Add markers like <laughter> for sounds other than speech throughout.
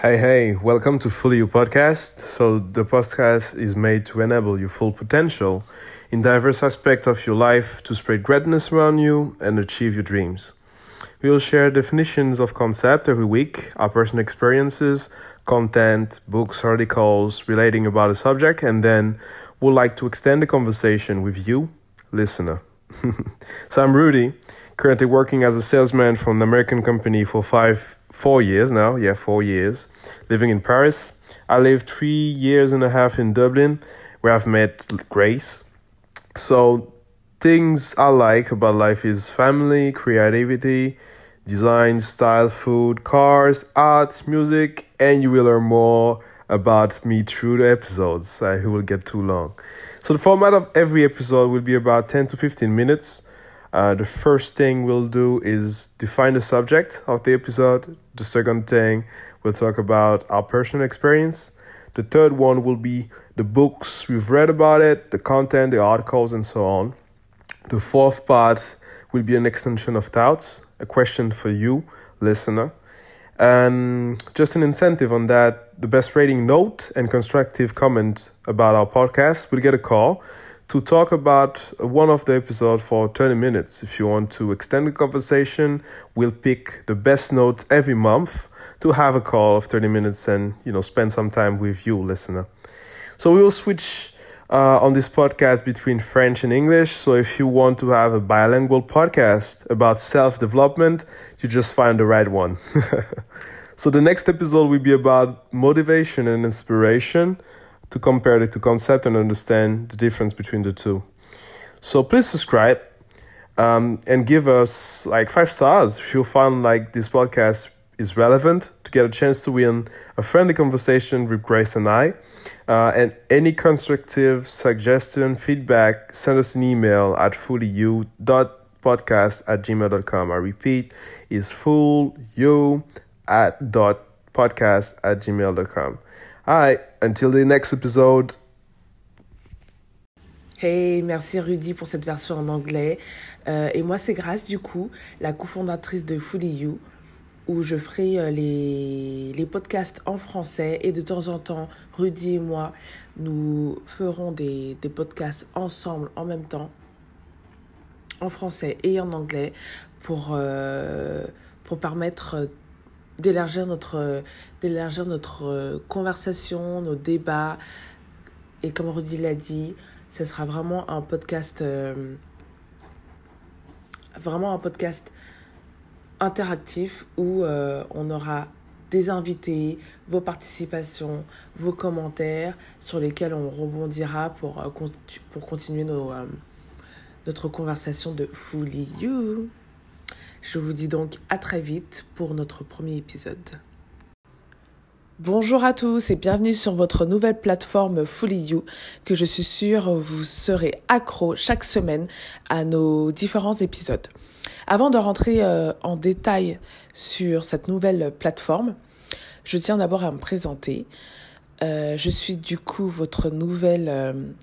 Hey, hey, welcome to Fully You podcast. So, the podcast is made to enable your full potential in diverse aspects of your life to spread greatness around you and achieve your dreams. We will share definitions of concept every week, our personal experiences, content, books, articles relating about a subject, and then we'd like to extend the conversation with you, listener. <laughs> so I'm Rudy, currently working as a salesman for an American company for five four years now. Yeah, four years living in Paris. I lived three years and a half in Dublin, where I've met Grace. So things I like about life is family, creativity, design, style, food, cars, art, music, and you will learn more about me through the episodes. I will get too long. So the format of every episode will be about 10 to 15 minutes. Uh, the first thing we'll do is define the subject of the episode. The second thing, we'll talk about our personal experience. The third one will be the books we've read about it, the content, the articles, and so on. The fourth part will be an extension of thoughts, a question for you, listener. And just an incentive on that, the best rating note and constructive comment about our podcast will get a call to talk about one of the episodes for 20 minutes. If you want to extend the conversation, we'll pick the best note every month to have a call of 30 minutes and you know spend some time with you, listener. So we will switch uh, on this podcast between French and English. So if you want to have a bilingual podcast about self development, you just find the right one. <laughs> so the next episode will be about motivation and inspiration to compare the two concepts and understand the difference between the two. So please subscribe um, and give us like five stars if you found like this podcast is relevant to get a chance to win a friendly conversation with Grace and I. Uh, and any constructive suggestion, feedback, send us an email at fullyu.podcast at gmail.com. I repeat, is full you at dot podcast at gmail.com. All right, until the next episode. Hey, merci Rudy pour cette version en anglais. Euh, et moi, c'est Grace, du coup, la cofondatrice de Fully You, où je ferai euh, les, les podcasts en français. Et de temps en temps, Rudy et moi, nous ferons des, des podcasts ensemble en même temps, en français et en anglais, pour, euh, pour permettre d'élargir notre, d'élargir notre euh, conversation, nos débats. Et comme Rudy l'a dit, ce sera vraiment un podcast, euh, vraiment un podcast interactif où euh, on aura des invités, vos participations, vos commentaires sur lesquels on rebondira pour, pour continuer nos, notre conversation de Fully You. Je vous dis donc à très vite pour notre premier épisode. Bonjour à tous et bienvenue sur votre nouvelle plateforme Fully You que je suis sûre vous serez accro chaque semaine à nos différents épisodes. Avant de rentrer euh, en détail sur cette nouvelle plateforme, je tiens d'abord à me présenter. Euh, je suis du coup votre nouvelle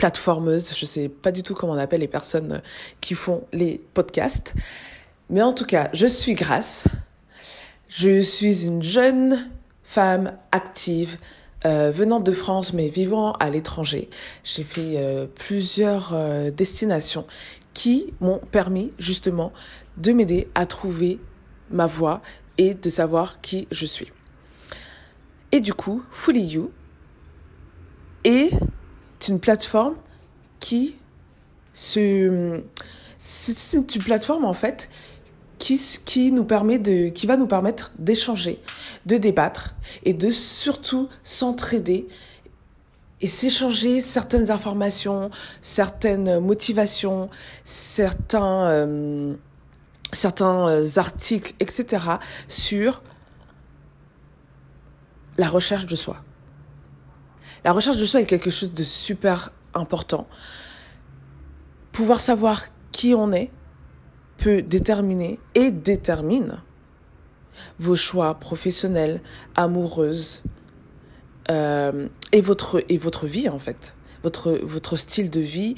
euh, plateformeuse. Je sais pas du tout comment on appelle les personnes qui font les podcasts. Mais en tout cas, je suis Grace. Je suis une jeune femme active euh, venant de France mais vivant à l'étranger. J'ai fait euh, plusieurs euh, destinations qui m'ont permis justement de m'aider à trouver ma voie et de savoir qui je suis. Et du coup, Fully You est une plateforme qui se c'est une plateforme en fait qui, qui nous permet de qui va nous permettre d'échanger, de débattre et de surtout s'entraider et s'échanger certaines informations, certaines motivations, certains euh, certains articles, etc. sur la recherche de soi. La recherche de soi est quelque chose de super important. Pouvoir savoir qui on est peut déterminer et détermine vos choix professionnels, amoureuses euh, et, votre, et vie en fait, votre, style de vie,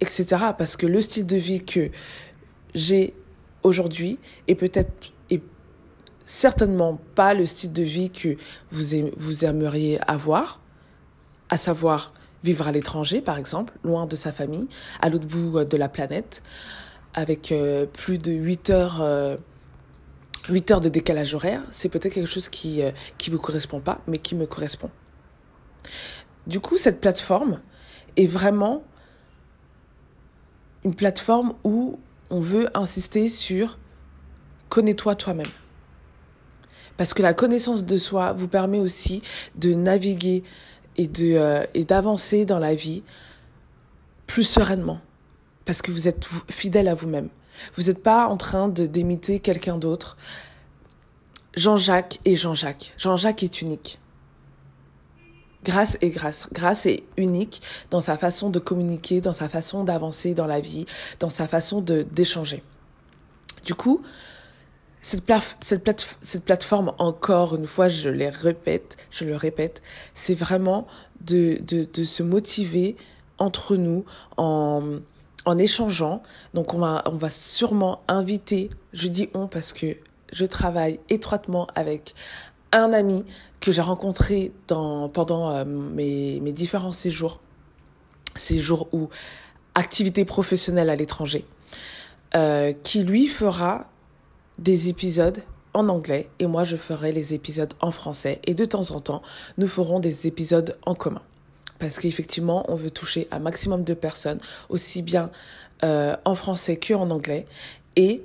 etc. Parce que le style de vie que j'ai aujourd'hui est peut-être certainement pas le style de vie que vous aimeriez avoir, à savoir vivre à l'étranger, par exemple, loin de sa famille, à l'autre bout euh, de la planète, avec euh, plus de 8 heures, euh, 8 heures de décalage horaire. C'est peut-être quelque chose qui ne qui vous correspond pas, mais qui me correspond. Du coup, cette plateforme est vraiment une plateforme où on veut insister sur connais-toi toi-même. Parce que la connaissance de soi vous permet aussi de naviguer et de euh, et d'avancer dans la vie plus sereinement parce que vous êtes fidèle à vous-même. Vous n'êtes pas en train de d'imiter quelqu'un d'autre. Jean-Jacques est Jean-Jacques. Jean-Jacques est unique. Grâce est grâce. Grâce est unique dans sa façon de communiquer, dans sa façon d'avancer dans la vie, dans sa façon de d'échanger. Du coup, cette, plaf- cette, plate- cette plateforme, encore une fois, je les répète, je le répète, c'est vraiment de, de, de se motiver entre nous en, en échangeant. Donc, on va, on va sûrement inviter, je dis on parce que je travaille étroitement avec un ami que j'ai rencontré dans, pendant euh, mes, mes différents séjours, séjours ou activités professionnelles à l'étranger, euh, qui lui fera des épisodes en anglais et moi je ferai les épisodes en français. Et de temps en temps nous ferons des épisodes en commun. Parce qu'effectivement on veut toucher un maximum de personnes aussi bien euh, en français que en anglais. Et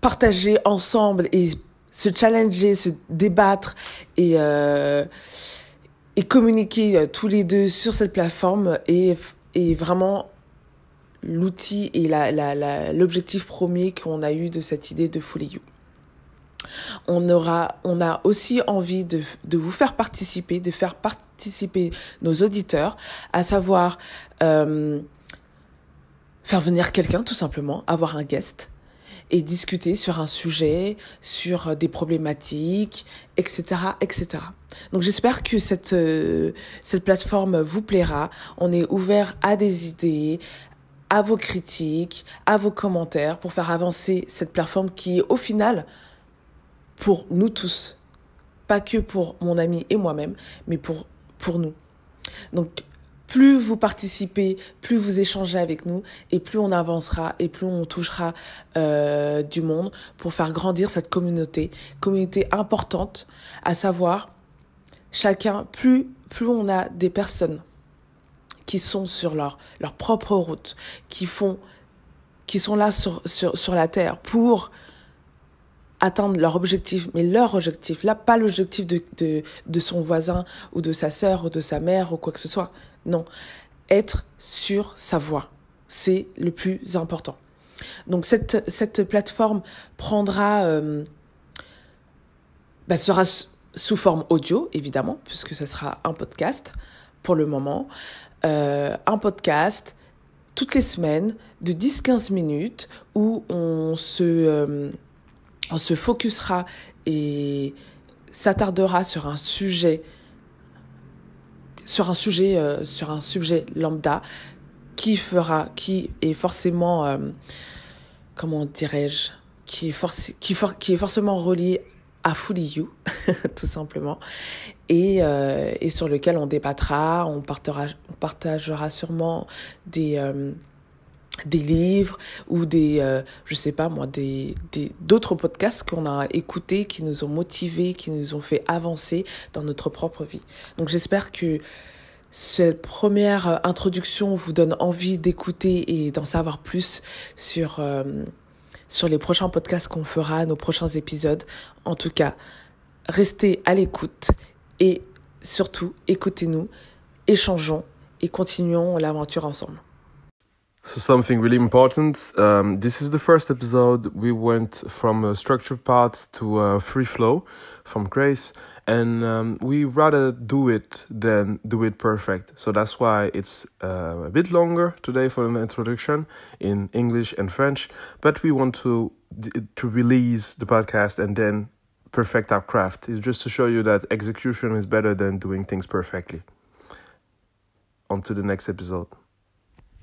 partager ensemble et se challenger, se débattre et euh, et communiquer euh, tous les deux sur cette plateforme est, est vraiment l'outil et la, la, la, l'objectif premier qu'on a eu de cette idée de Fully You. On, aura, on a aussi envie de, de vous faire participer, de faire participer nos auditeurs, à savoir euh, faire venir quelqu'un tout simplement, avoir un guest et discuter sur un sujet, sur des problématiques, etc., etc. Donc j'espère que cette euh, cette plateforme vous plaira. On est ouvert à des idées, à vos critiques, à vos commentaires pour faire avancer cette plateforme qui est au final pour nous tous, pas que pour mon ami et moi-même, mais pour pour nous. Donc plus vous participez, plus vous échangez avec nous, et plus on avancera, et plus on touchera euh, du monde pour faire grandir cette communauté, communauté importante, à savoir chacun, plus plus on a des personnes qui sont sur leur leur propre route, qui font, qui sont là sur sur sur la terre pour atteindre leur objectif, mais leur objectif, là, pas l'objectif de, de, de son voisin ou de sa sœur ou de sa mère ou quoi que ce soit. Non, être sur sa voie, c'est le plus important. Donc cette, cette plateforme prendra, euh, bah, sera sous forme audio, évidemment, puisque ce sera un podcast pour le moment. Euh, un podcast toutes les semaines de 10-15 minutes où on se... Euh, on se focusera et s'attardera sur un sujet sur un sujet euh, sur un sujet lambda qui fera qui est forcément comment dirais-je qui est forc qui, for qui est forcément relié à Fully You <laughs> tout simplement et euh, et sur lequel on débattra on partagera on partagera sûrement des des livres ou des euh, je sais pas moi des d'autres podcasts qu'on a écoutés qui nous ont motivés qui nous ont fait avancer dans notre propre vie. Donc j'espère que cette première introduction vous donne envie d'écouter et d'en savoir plus sur euh, sur les prochains podcasts qu'on fera nos prochains épisodes en tout cas restez à l'écoute et surtout écoutez-nous échangeons et continuons l'aventure ensemble So something really important. Um, this is the first episode. We went from a structured part to a free flow from Grace, and um, we rather do it than do it perfect. So that's why it's uh, a bit longer today for an introduction in English and French. But we want to to release the podcast and then perfect our craft. It's just to show you that execution is better than doing things perfectly. On to the next episode.